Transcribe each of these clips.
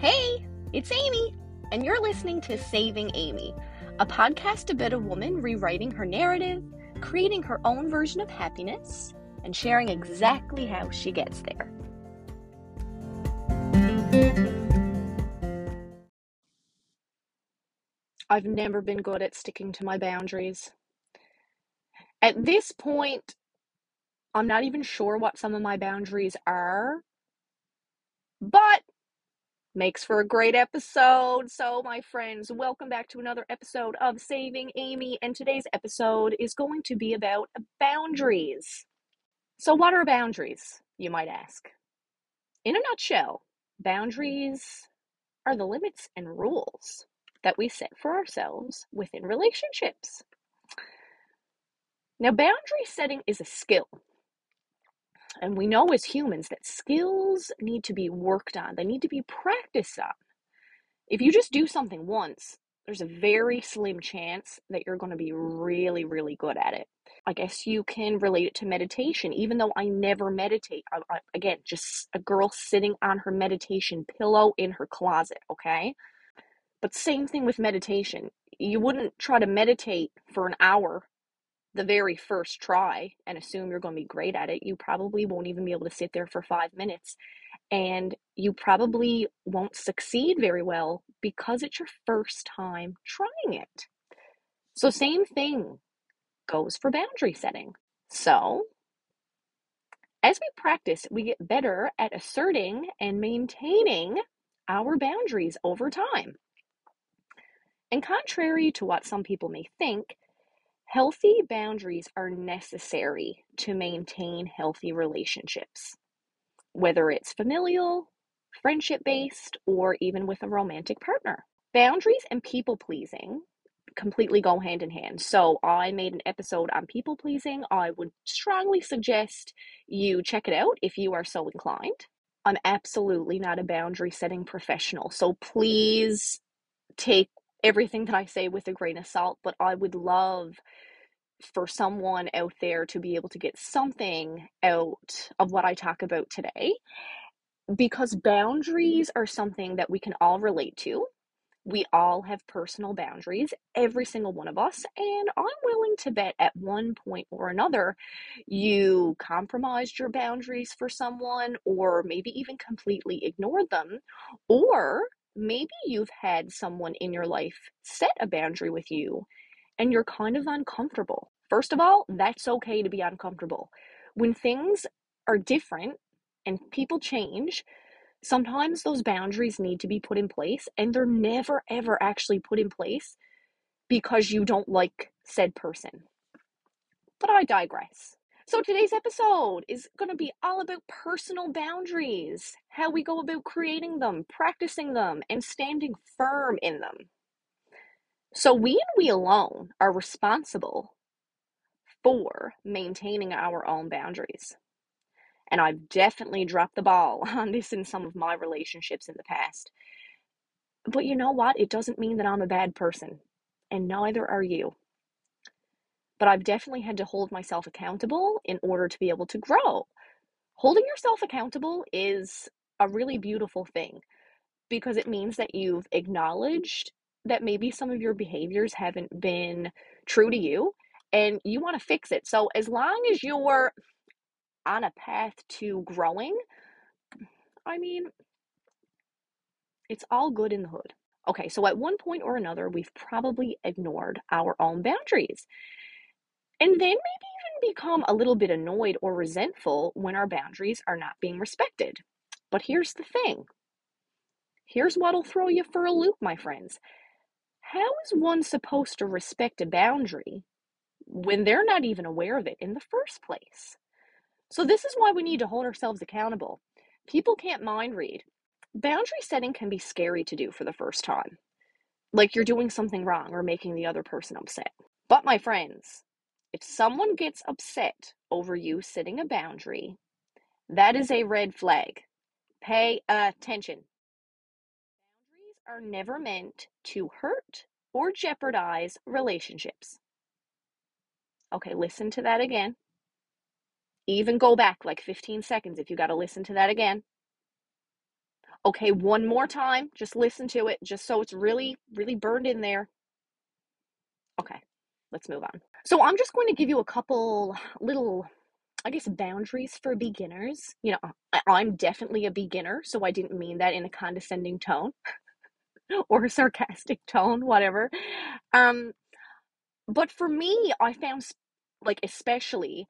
Hey, it's Amy, and you're listening to Saving Amy, a podcast about a woman rewriting her narrative, creating her own version of happiness, and sharing exactly how she gets there. I've never been good at sticking to my boundaries. At this point, I'm not even sure what some of my boundaries are, but makes for a great episode. So, my friends, welcome back to another episode of Saving Amy. And today's episode is going to be about boundaries. So, what are boundaries, you might ask? In a nutshell, boundaries are the limits and rules that we set for ourselves within relationships. Now, boundary setting is a skill. And we know as humans that skills need to be worked on, they need to be practiced on. If you just do something once, there's a very slim chance that you're going to be really, really good at it. I guess you can relate it to meditation, even though I never meditate. I, I, again, just a girl sitting on her meditation pillow in her closet, okay? But same thing with meditation. You wouldn't try to meditate for an hour the very first try and assume you're going to be great at it. You probably won't even be able to sit there for five minutes. And you probably won't succeed very well because it's your first time trying it. So, same thing goes for boundary setting. So, as we practice, we get better at asserting and maintaining our boundaries over time. And contrary to what some people may think, healthy boundaries are necessary to maintain healthy relationships, whether it's familial, friendship based, or even with a romantic partner. Boundaries and people pleasing completely go hand in hand. So, I made an episode on people pleasing. I would strongly suggest you check it out if you are so inclined. I'm absolutely not a boundary setting professional. So, please take everything that I say with a grain of salt, but I would love for someone out there to be able to get something out of what I talk about today because boundaries are something that we can all relate to. We all have personal boundaries, every single one of us, and I'm willing to bet at one point or another you compromised your boundaries for someone, or maybe even completely ignored them, or maybe you've had someone in your life set a boundary with you and you're kind of uncomfortable. First of all, that's okay to be uncomfortable. When things are different and people change, sometimes those boundaries need to be put in place and they're never ever actually put in place because you don't like said person. But I digress. So today's episode is going to be all about personal boundaries, how we go about creating them, practicing them, and standing firm in them. So we and we alone are responsible for maintaining our own boundaries. And I've definitely dropped the ball on this in some of my relationships in the past. But you know what? It doesn't mean that I'm a bad person, and neither are you but I've definitely had to hold myself accountable in order to be able to grow. Holding yourself accountable is a really beautiful thing because it means that you've acknowledged that maybe some of your behaviors haven't been true to you and you want to fix it. So, as long as you're on a path to growing, I mean, it's all good in the hood. Okay, so at one point or another, we've probably ignored our own boundaries. And then maybe even become a little bit annoyed or resentful when our boundaries are not being respected. But here's the thing here's what'll throw you for a loop, my friends. How is one supposed to respect a boundary when they're not even aware of it in the first place? So, this is why we need to hold ourselves accountable. People can't mind read. Boundary setting can be scary to do for the first time, like you're doing something wrong or making the other person upset. But, my friends, if someone gets upset over you setting a boundary, that is a red flag. Pay attention. Boundaries are never meant to hurt or jeopardize relationships. Okay, listen to that again. Even go back like 15 seconds if you got to listen to that again. Okay, one more time. Just listen to it, just so it's really, really burned in there. Okay, let's move on. So I'm just going to give you a couple little, I guess, boundaries for beginners. You know, I'm definitely a beginner, so I didn't mean that in a condescending tone or sarcastic tone, whatever. Um, but for me, I found like especially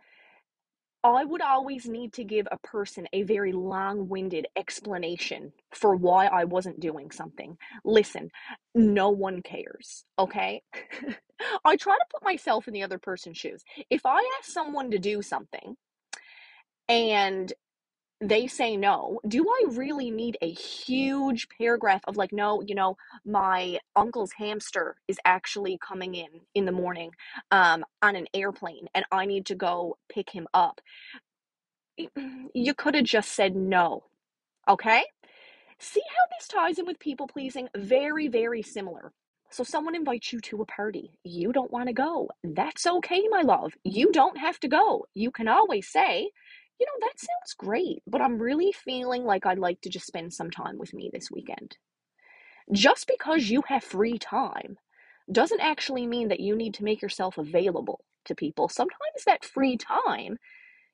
I would always need to give a person a very long winded explanation for why I wasn't doing something. Listen, no one cares, okay? I try to put myself in the other person's shoes. If I ask someone to do something and they say no, do I really need a huge paragraph of like, no, you know, my uncle's hamster is actually coming in in the morning um, on an airplane and I need to go pick him up? You could have just said no, okay? See how this ties in with people pleasing? Very, very similar. So, someone invites you to a party. You don't want to go. That's okay, my love. You don't have to go. You can always say, you know, that sounds great, but I'm really feeling like I'd like to just spend some time with me this weekend. Just because you have free time doesn't actually mean that you need to make yourself available to people. Sometimes that free time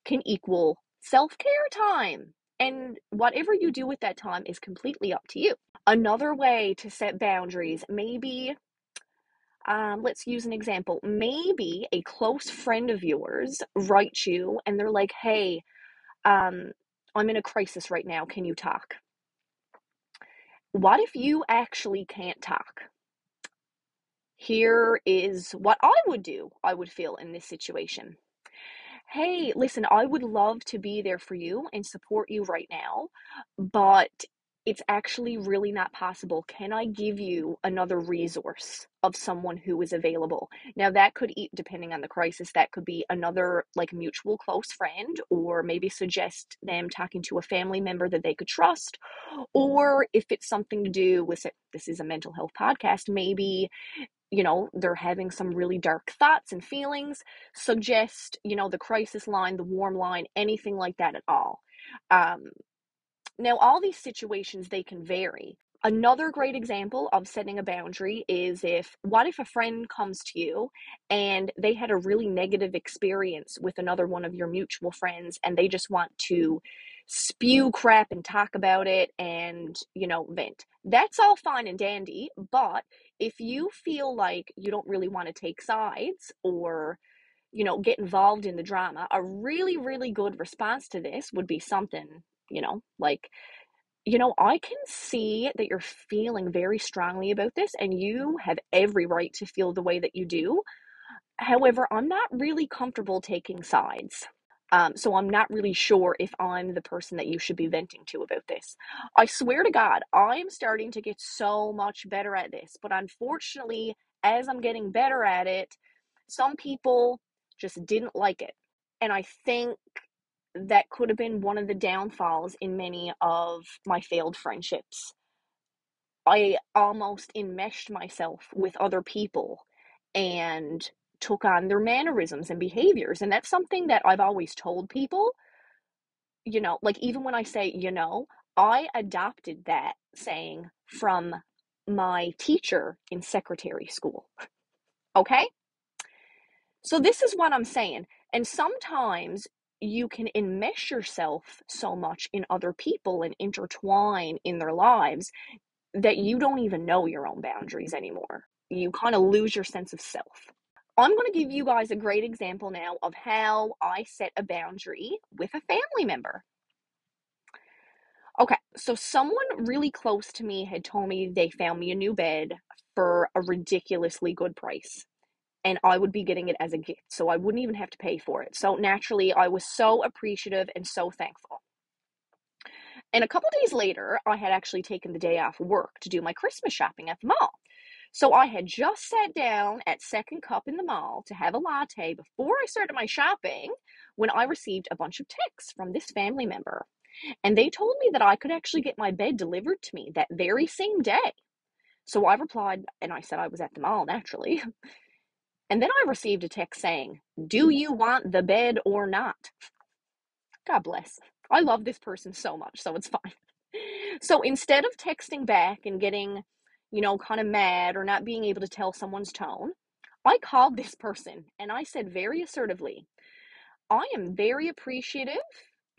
can equal self care time. And whatever you do with that time is completely up to you. Another way to set boundaries, maybe, um, let's use an example. Maybe a close friend of yours writes you and they're like, hey, um, I'm in a crisis right now. Can you talk? What if you actually can't talk? Here is what I would do, I would feel in this situation. Hey, listen, I would love to be there for you and support you right now, but it's actually really not possible. Can I give you another resource of someone who is available? Now, that could, eat, depending on the crisis, that could be another like mutual close friend, or maybe suggest them talking to a family member that they could trust. Or if it's something to do with this is a mental health podcast, maybe you know they're having some really dark thoughts and feelings suggest you know the crisis line the warm line anything like that at all um, now, all these situations, they can vary. Another great example of setting a boundary is if, what if a friend comes to you and they had a really negative experience with another one of your mutual friends and they just want to spew crap and talk about it and, you know, vent. That's all fine and dandy, but if you feel like you don't really want to take sides or, you know, get involved in the drama, a really, really good response to this would be something you know, like, you know, I can see that you're feeling very strongly about this and you have every right to feel the way that you do. However, I'm not really comfortable taking sides. Um, so I'm not really sure if I'm the person that you should be venting to about this. I swear to God, I'm starting to get so much better at this, but unfortunately, as I'm getting better at it, some people just didn't like it. And I think that could have been one of the downfalls in many of my failed friendships. I almost enmeshed myself with other people and took on their mannerisms and behaviors. And that's something that I've always told people. You know, like even when I say, you know, I adopted that saying from my teacher in secretary school. Okay? So, this is what I'm saying. And sometimes you can enmesh yourself so much in other people and intertwine in their lives that you don't even know your own boundaries anymore. You kind of lose your sense of self. I'm going to give you guys a great example now of how I set a boundary with a family member. Okay, so someone really close to me had told me they found me a new bed for a ridiculously good price and I would be getting it as a gift. So I wouldn't even have to pay for it. So naturally, I was so appreciative and so thankful. And a couple days later, I had actually taken the day off work to do my Christmas shopping at the mall. So I had just sat down at Second Cup in the mall to have a latte before I started my shopping when I received a bunch of texts from this family member. And they told me that I could actually get my bed delivered to me that very same day. So I replied, and I said I was at the mall naturally. And then I received a text saying, Do mm. you want the bed or not? God bless. I love this person so much, so it's fine. So instead of texting back and getting, you know, kind of mad or not being able to tell someone's tone, I called this person and I said very assertively, I am very appreciative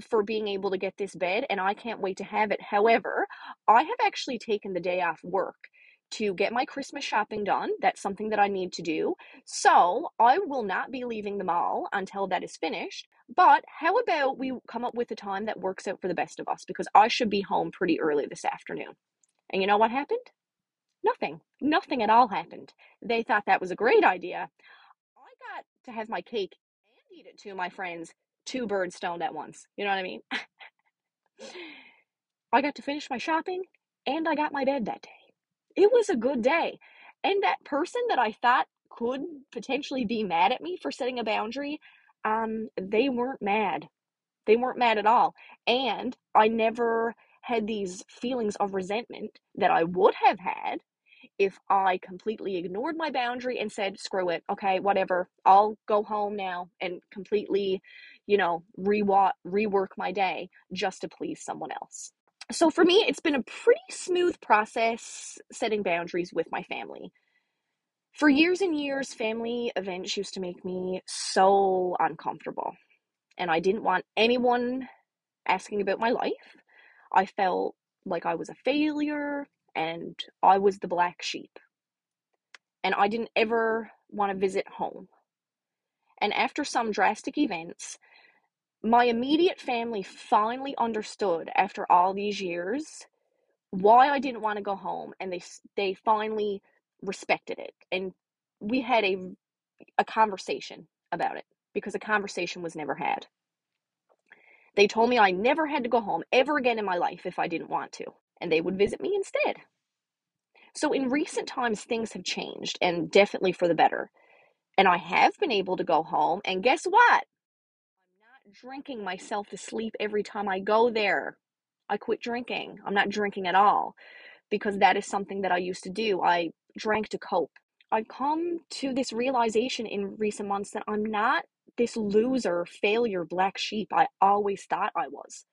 for being able to get this bed and I can't wait to have it. However, I have actually taken the day off work to get my Christmas shopping done. That's something that I need to do. So I will not be leaving the mall until that is finished. But how about we come up with a time that works out for the best of us? Because I should be home pretty early this afternoon. And you know what happened? Nothing. Nothing at all happened. They thought that was a great idea. I got to have my cake and eat it too, my friends. Two birds stoned at once. You know what I mean? I got to finish my shopping and I got my bed that day. It was a good day. And that person that I thought could potentially be mad at me for setting a boundary, um, they weren't mad. They weren't mad at all. And I never had these feelings of resentment that I would have had if I completely ignored my boundary and said, screw it, okay, whatever, I'll go home now and completely, you know, rework my day just to please someone else. So for me, it's been a pretty smooth process setting boundaries with my family. For years and years, family events used to make me so uncomfortable. And I didn't want anyone asking about my life. I felt like I was a failure and I was the black sheep. And I didn't ever want to visit home. And after some drastic events, my immediate family finally understood after all these years why I didn't want to go home and they they finally respected it and we had a a conversation about it because a conversation was never had. They told me I never had to go home ever again in my life if I didn't want to and they would visit me instead. So in recent times things have changed and definitely for the better. And I have been able to go home and guess what? Drinking myself to sleep every time I go there. I quit drinking. I'm not drinking at all because that is something that I used to do. I drank to cope. I've come to this realization in recent months that I'm not this loser, failure, black sheep I always thought I was.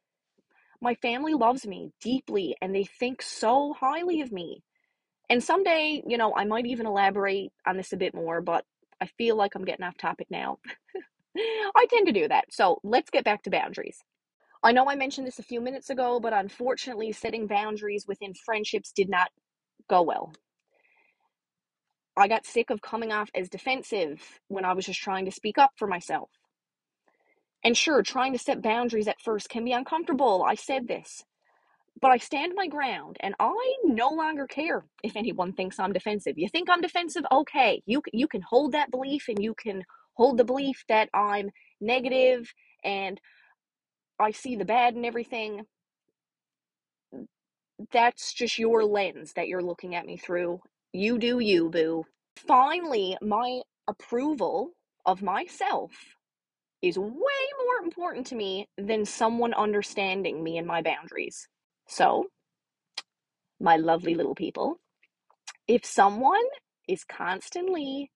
My family loves me deeply and they think so highly of me. And someday, you know, I might even elaborate on this a bit more, but I feel like I'm getting off topic now. I tend to do that. So let's get back to boundaries. I know I mentioned this a few minutes ago, but unfortunately, setting boundaries within friendships did not go well. I got sick of coming off as defensive when I was just trying to speak up for myself. And sure, trying to set boundaries at first can be uncomfortable. I said this. But I stand my ground and I no longer care if anyone thinks I'm defensive. You think I'm defensive? Okay. You you can hold that belief and you can hold the belief that I'm negative and I see the bad in everything. That's just your lens that you're looking at me through. You do you, boo. Finally, my approval of myself is way more important to me than someone understanding me and my boundaries. So, my lovely little people, if someone is constantly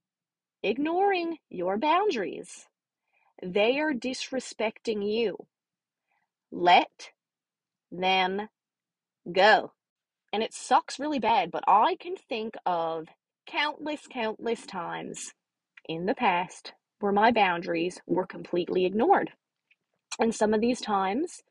ignoring your boundaries, they are disrespecting you. Let them go. And it sucks really bad, but I can think of countless, countless times in the past where my boundaries were completely ignored. And some of these times,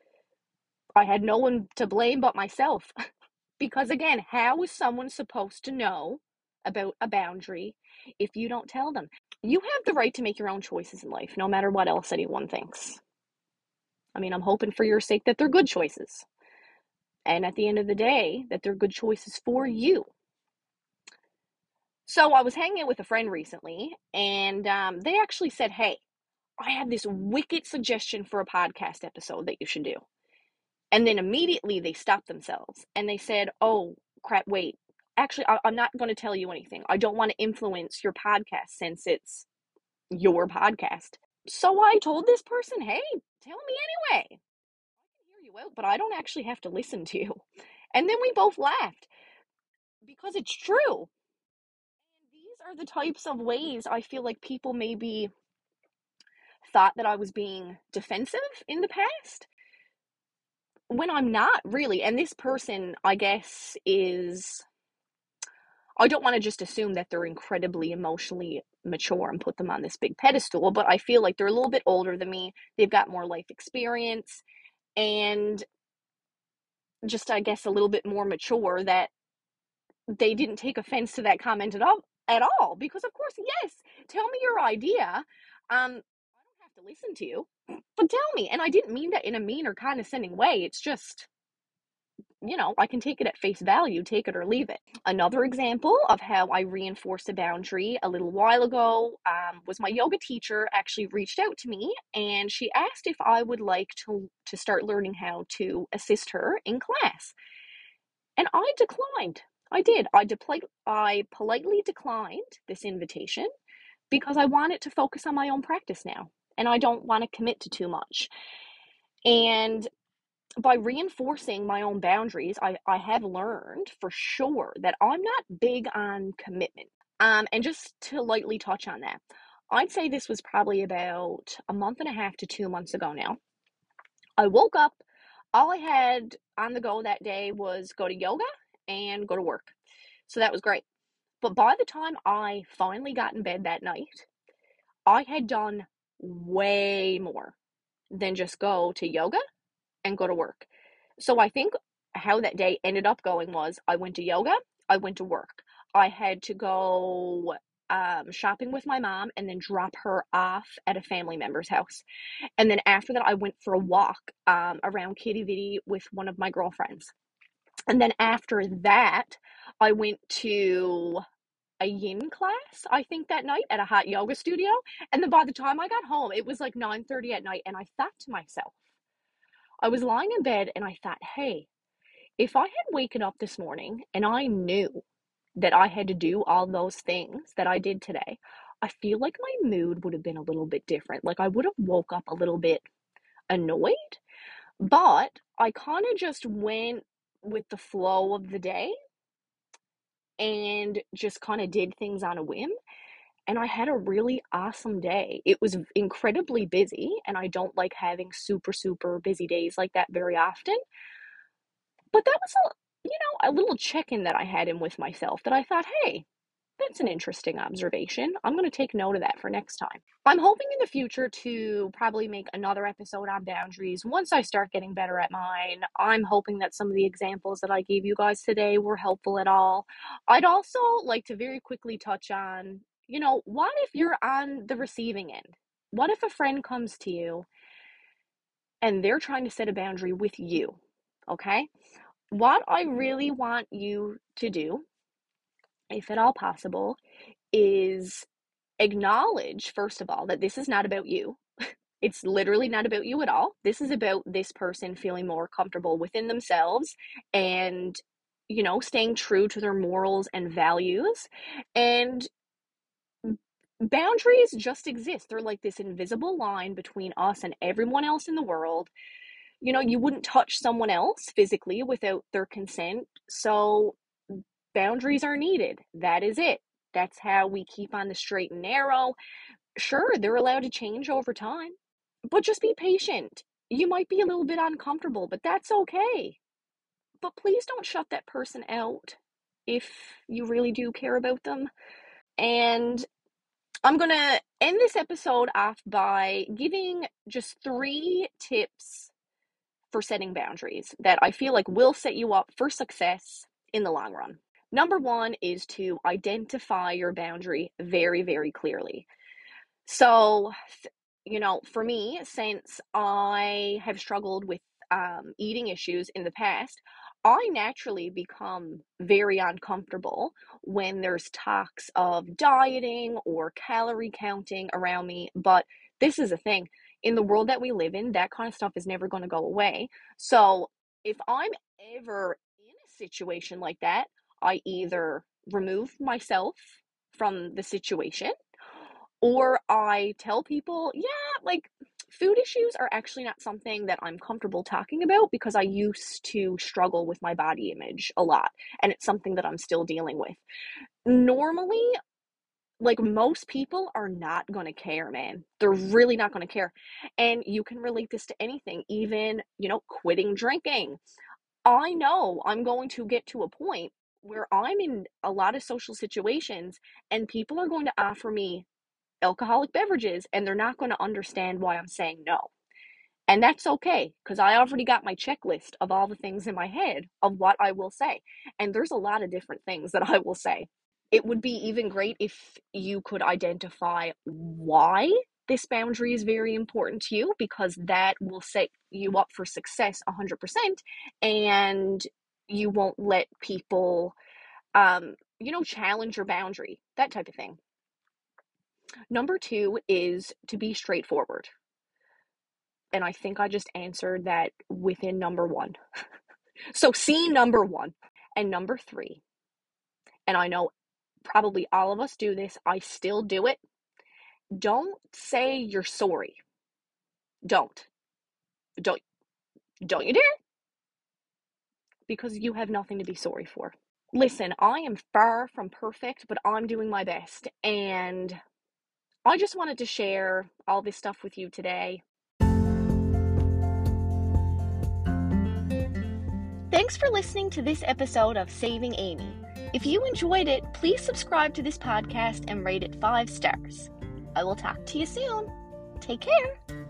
I had no one to blame but myself. because again, how is someone supposed to know about a boundary if you don't tell them? You have the right to make your own choices in life, no matter what else anyone thinks. I mean, I'm hoping for your sake that they're good choices. And at the end of the day, that they're good choices for you. So I was hanging out with a friend recently, and um, they actually said, Hey, I have this wicked suggestion for a podcast episode that you should do. And then immediately they stopped themselves and they said, Oh, crap, wait. Actually, I- I'm not going to tell you anything. I don't want to influence your podcast since it's your podcast. So I told this person, Hey, tell me anyway. I can hear you out, but I don't actually have to listen to you. And then we both laughed because it's true. These are the types of ways I feel like people maybe thought that I was being defensive in the past. when I'm not really, and this person, I guess, is I don't want to just assume that they're incredibly emotionally mature and put them on this big pedestal, but I feel like they're a little bit older than me. They've got more life experience and just, I guess, a little bit more mature that they didn't take offense to that comment at all. At all, because of course, yes, tell me your idea. Um, I don't have to listen to you, but tell me. And I didn't mean that in a mean or condescending way. It's just you know, I can take it at face value, take it or leave it. Another example of how I reinforced a boundary a little while ago um, was my yoga teacher actually reached out to me and she asked if I would like to, to start learning how to assist her in class. And I declined. I did. I, depl- I politely declined this invitation because I wanted to focus on my own practice now and I don't want to commit to too much. And by reinforcing my own boundaries, I, I have learned for sure that I'm not big on commitment. Um, and just to lightly touch on that, I'd say this was probably about a month and a half to two months ago now. I woke up, all I had on the go that day was go to yoga and go to work. So that was great. But by the time I finally got in bed that night, I had done way more than just go to yoga and go to work. So I think how that day ended up going was I went to yoga, I went to work. I had to go um, shopping with my mom and then drop her off at a family member's house. And then after that, I went for a walk um, around Quidi Vidi with one of my girlfriends. And then after that, I went to a yin class, I think that night at a hot yoga studio. And then by the time I got home, it was like 9:30 at night and I thought to myself, I was lying in bed and I thought, hey, if I had waken up this morning and I knew that I had to do all those things that I did today, I feel like my mood would have been a little bit different. Like I would have woke up a little bit annoyed, but I kind of just went with the flow of the day and just kind of did things on a whim and I had a really awesome day. It was incredibly busy, and I don't like having super, super busy days like that very often. But that was a, you know, a little check in that I had in with myself that I thought, hey, that's an interesting observation. I'm going to take note of that for next time. I'm hoping in the future to probably make another episode on boundaries once I start getting better at mine. I'm hoping that some of the examples that I gave you guys today were helpful at all. I'd also like to very quickly touch on you know, what if you're on the receiving end? What if a friend comes to you and they're trying to set a boundary with you? Okay? What I really want you to do, if at all possible, is acknowledge, first of all, that this is not about you. It's literally not about you at all. This is about this person feeling more comfortable within themselves and, you know, staying true to their morals and values. And boundaries just exist. They're like this invisible line between us and everyone else in the world. You know, you wouldn't touch someone else physically without their consent. So, boundaries are needed. That is it. That's how we keep on the straight and narrow. Sure, they're allowed to change over time, but just be patient. You might be a little bit uncomfortable, but that's okay. But please don't shut that person out if you really do care about them. And I'm going to end this episode off by giving just three tips for setting boundaries that I feel like will set you up for success in the long run. Number one is to identify your boundary very, very clearly. So, you know, for me, since I have struggled with um, eating issues in the past, I naturally become very uncomfortable when there's talks of dieting or calorie counting around me. But this is a thing in the world that we live in, that kind of stuff is never going to go away. So if I'm ever in a situation like that, I either remove myself from the situation or I tell people, yeah, like food issues are actually not something that I'm comfortable talking about because I used to struggle with my body image a lot and it's something that I'm still dealing with. Normally, like most people are not going to care, man. They're really not going to care. And you can relate this to anything, even, you know, quitting drinking. I know I'm going to get to a point where I'm in a lot of social situations and people are going to offer me alcoholic beverages and they're not going to understand why I'm saying no. And that's okay because I already got my checklist of all the things in my head of what I will say. And there's a lot of different things that I will say. It would be even great if you could identify why this boundary is very important to you because that will set you up for success 100% and you won't let people um you know challenge your boundary that type of thing number 2 is to be straightforward and I think I just answered that within number 1 so see number 1 and number 3 and I know probably all of us do this I still do it don't say you're sorry. Don't. Don't don't you dare. Because you have nothing to be sorry for. Listen, I am far from perfect, but I'm doing my best and I just wanted to share all this stuff with you today. Thanks for listening to this episode of Saving Amy. If you enjoyed it, please subscribe to this podcast and rate it five stars. I will talk to you soon. Take care.